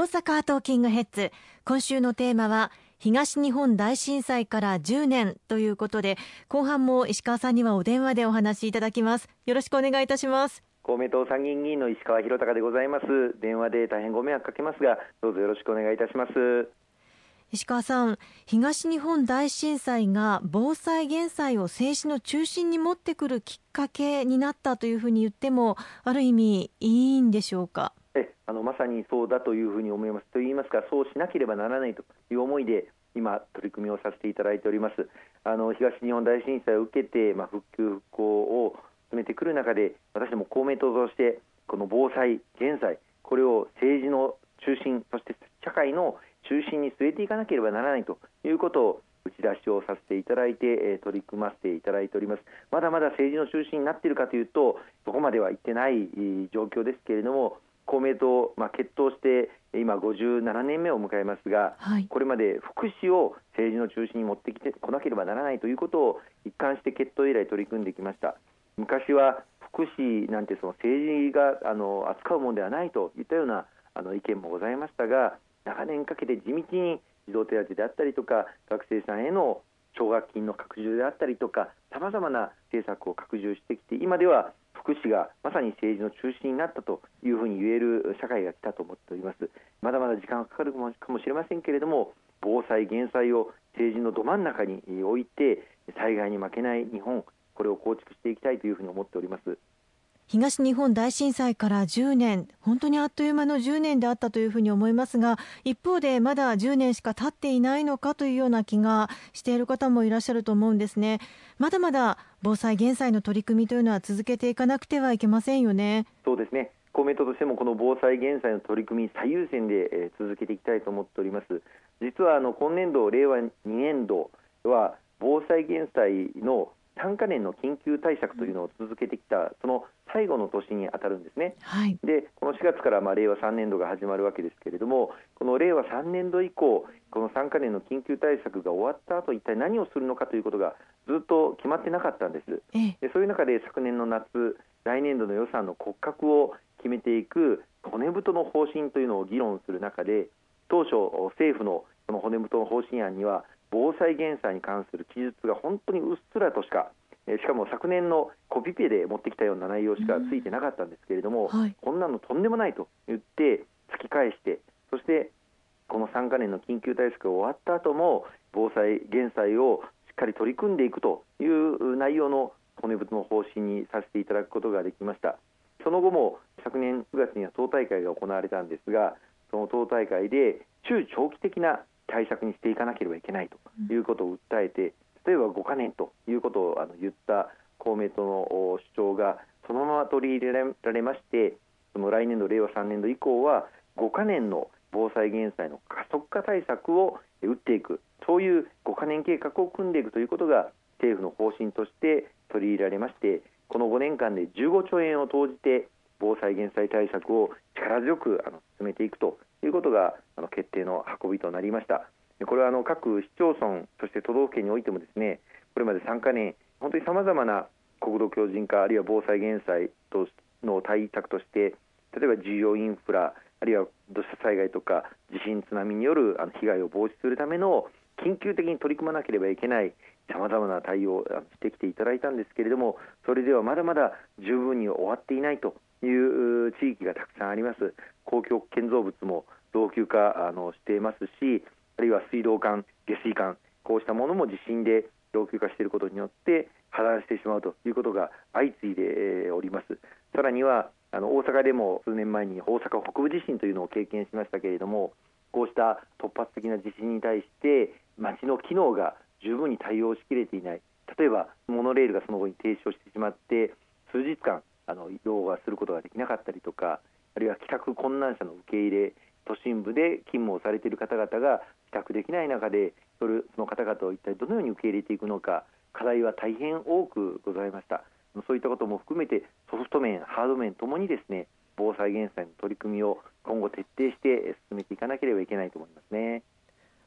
大阪トーキングヘッズ。今週のテーマは東日本大震災から10年ということで後半も石川さんにはお電話でお話しいただきます。よろしくお願いいたします。公明党参議院議員の石川博隆でございます。電話で大変ご迷惑かけますがどうぞよろしくお願いいたします。石川さん東日本大震災が防災減災を政治の中心に持ってくるきっかけになったというふうに言ってもある意味いいんでしょうか？えあのまさにそうだというふうに思いますと言いますかそうしなければならないという思いで今取り組みをさせていただいております。あの東日本大震災を受けて、まあ、復旧復興を進めてくる中で私ども公明党としてこの防災減災これを政治の中心そして社会の中心に据えていかなければならないということを打ち出しをさせていただいて、取り組ませていただいております。まだまだ政治の中心になっているかというとそこまではいってない状況ですけれども公明党、まあ、決闘して今57年目を迎えますが、はい、これまで福祉を政治の中心に持ってきてこなければならないということを一貫して決闘以来取り組んできました。昔は福祉なんてその政治があの扱うものではないといったようなあの意見もございましたが長年かけて地道に児童手当であったりとか学生さんへの奨学金の拡充であったりとかさまざまな政策を拡充してきて今では福祉がまさに政治の中心になったというふうに言える社会が来たと思っております。まだまだ時間がかかるかもしれませんけれども防災減災を政治のど真ん中に置いて災害に負けない日本これを構築していきたいというふうに思っております。東日本大震災から10年本当にあっという間の10年であったというふうに思いますが一方でまだ10年しか経っていないのかというような気がしている方もいらっしゃると思うんですね。まだまだ防災減災の取り組みというのは続けていかなくてはいけませんよね。そうですね。公明党としてもこの防災減災の取り組み最優先で続けていきたいと思っております。実はあの今年度令和2年度は防災減災の3か年の緊急対策というのを続けてきた、その最後の年に当たるんですね、はい、でこの4月からまあ令和3年度が始まるわけですけれども、この令和3年度以降、この3か年の緊急対策が終わった後一体何をするのかということがずっと決まってなかったんです、でそういう中で昨年の夏、来年度の予算の骨格を決めていく骨太の方針というのを議論する中で、当初、政府のこの骨太の方針案には、防災減災に関する記述が本当にうっすらとしかしかも昨年のコピペで持ってきたような内容しかついてなかったんですけれども、うんはい、こんなのとんでもないと言って突き返してそしてこの3か年の緊急対策が終わった後も防災・減災をかり取り組んでいくという内容の骨太の方針にさせていただくことができました。その後も昨年9月には党大会が行われたんですがその党大会で中長期的な対策にしていかなければいけないということを訴えて、例えば5か年ということをあの言った公明党の主張がそのまま取り入れられましてその来年度令和3年度以降は5か年の防災減災の加速化対策を打っていくそういう5か年計画を組んでいくということが政府の方針として取り入れられましてこの5年間で15兆円を投じて防災減災対策を力強くあの進めていくということがあの決定の運びとなりました。これはあの各市町村そして都道府県においてもですねこれまで3か年本当にさまざまな国土強靭化あるいは防災減災との対策として例えば重要インフラあるいは土砂災害とか地震津波による被害を防止するための緊急的に取り組まなければいけないさまざまな対応をしてきていただいたんですけれどもそれではまだまだ十分に終わっていないという地域がたくさんあります。公共建造物も老朽化あのしていますしあるいは水道管、下水管こうしたものも地震で老朽化していることによって破断してしまうということが相次いでおります。さらにはあの大阪でも数年前に大阪北部地震というのを経験しましたけれどもこうした突発的な地震に対して街の機能が十分に対応しきれていない。例えばモノレールがその後に停止をしてしまって数日間あの移動はすることができなかったりとかあるいは帰宅困難者の受け入れ都心部で勤務をされている方々が帰宅できない中でその方々を一体どのように受け入れていくのか課題は大変多くございました。そういったことも含めてソフト面ハード面ともにですね防災減災の取り組みを今後徹底して進めていかなければいけないと思いますね。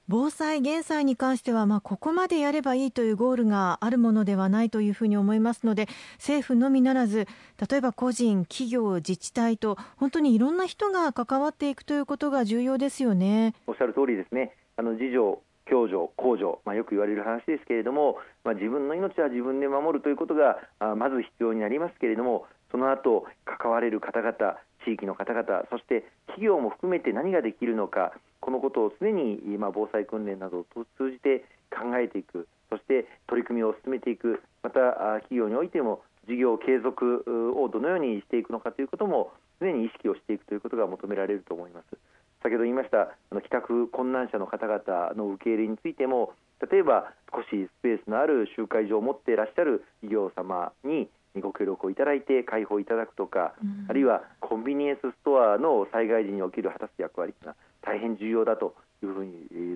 防災・減災に関しては、まあ、ここまでやればいいというゴールがあるものではないというふうに思いますので政府のみならず例えば個人、企業、自治体と本当にいろんな人が関わっていくということが重要ですよね。おっしゃる通りですね。あの自助共助、公助、まあ、よく言われる話ですけれども、まあ、自分の命は自分で守るということがまず必要になりますけれどもその後関われる方々地域の方々そして企業も含めて何ができるのかこのことを常に今防災訓練などを通じて考えていくそして取り組みを進めていくまた企業においても事業継続をどのようにしていくのかということも常に意識をしていくということが求められると思います。先ほど言いましたあの帰宅困難者の方々の受け入れについても例えば少しスペースのある集会場を持っていらっしゃる企業様にご協力をいただいて開放いただくとか、うん、あるいはコンビニエンスストアの災害時における果たす役割が大変重要だというふうに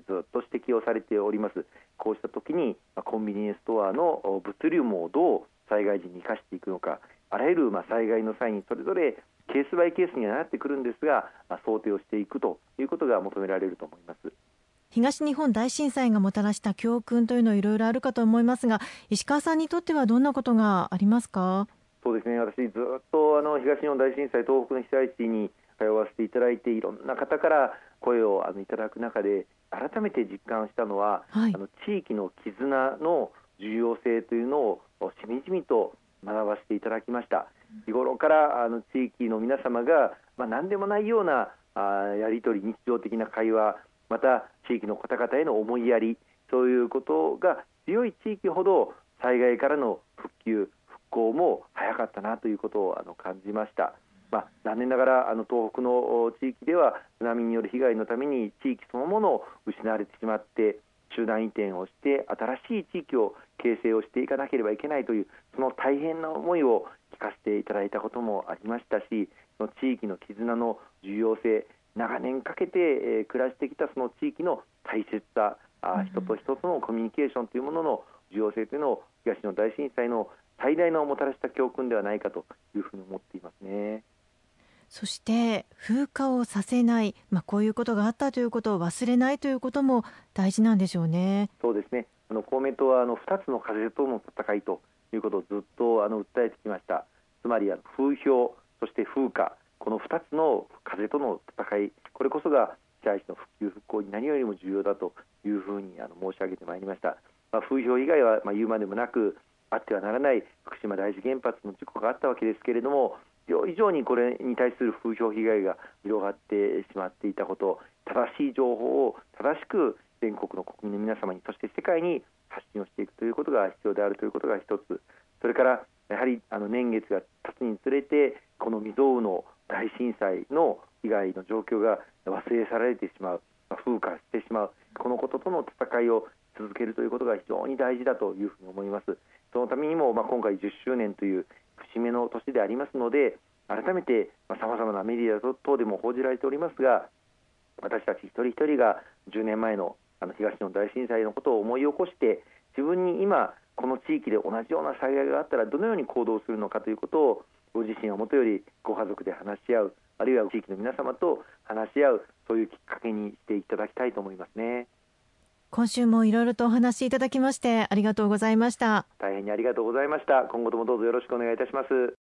ずっと指摘をされております。こうした時にコンビニエンスストアの物流網をどう災害時に生かしていくのかあらゆるま災害の際にそれぞれケースバイケースにはなってくるんですが、ま想定をしていくということが求められると思います。東日本大震災がもたらした教訓というのいろいろあるかと思いますが石川さんにとってはどんなことがありますか？そうですね。私ずっとあの東日本大震災東北の被災地に通わせていただいていろんな方から声をあのいただく中で改めて実感したのは、はい、あの地域の絆の重要性というのをしみじみと学ばせていただきました日頃からあの地域の皆様が、まあ、何でもないようなあやり取り日常的な会話また地域の方々への思いやりそういうことが強い地域ほど災害からの復旧復興も早かったなということをあの感じました。まあ、残念ながらあの東北の地域では津波による被害のために地域そのものを失われてしまって集団移転をして新しい地域を形成をしていかなければいけないというその大変な思いを聞かせていただいたこともありましたし地域の絆の重要性長年かけて、え暮らしてきたその地域の大切さ、あ人と人とのコミュニケーションというものの重要性というのを東日本大震災の最大のもたらした教訓ではないかというふうに思っていますね。そして風化をさせない、まあ、こういうことがあったということを忘れないということも大事なんでしょうね。そうですねあの公明党はあの2つの風との戦いということをずっとあの訴えてきましたつまり風評そして風化この2つの風との戦いこれこそが被災地の復旧復興に何よりも重要だというふうにあの申し上げてまいりました、まあ、風評以外はまあ言うまでもなくあってはならない福島第一原発の事故があったわけですけれども以上にこれに対する風評被害が広がってしまっていたこと正しい情報を正しく全国の国民の皆様にそして世界に発信をしていくということが必要であるということが一つ。それからやはりあの年月が経つにつれてこの未曾有の大震災の被害の状況が忘れ去られてしまう風化してしまうこのこととの戦いを続けるということが非常に大事だというふうに思います。そのためにも、まあ、今回10周年という節目の年でありますので改めてさまざ、まなメディア等でも報じられておりますが私たち一人一人が10年前のあの東日本大震災のことを思い起こして自分に今この地域で同じような災害があったらどのように行動するのかということをご自身はもとよりご家族で話し合うあるいは地域の皆様と話し合うそういうきっかけにしていただきたいと思いますね。今週もいろいろとお話しいただきましてありがとうございました。大変にありがとうございました。今後ともどうぞよろしくお願いいたします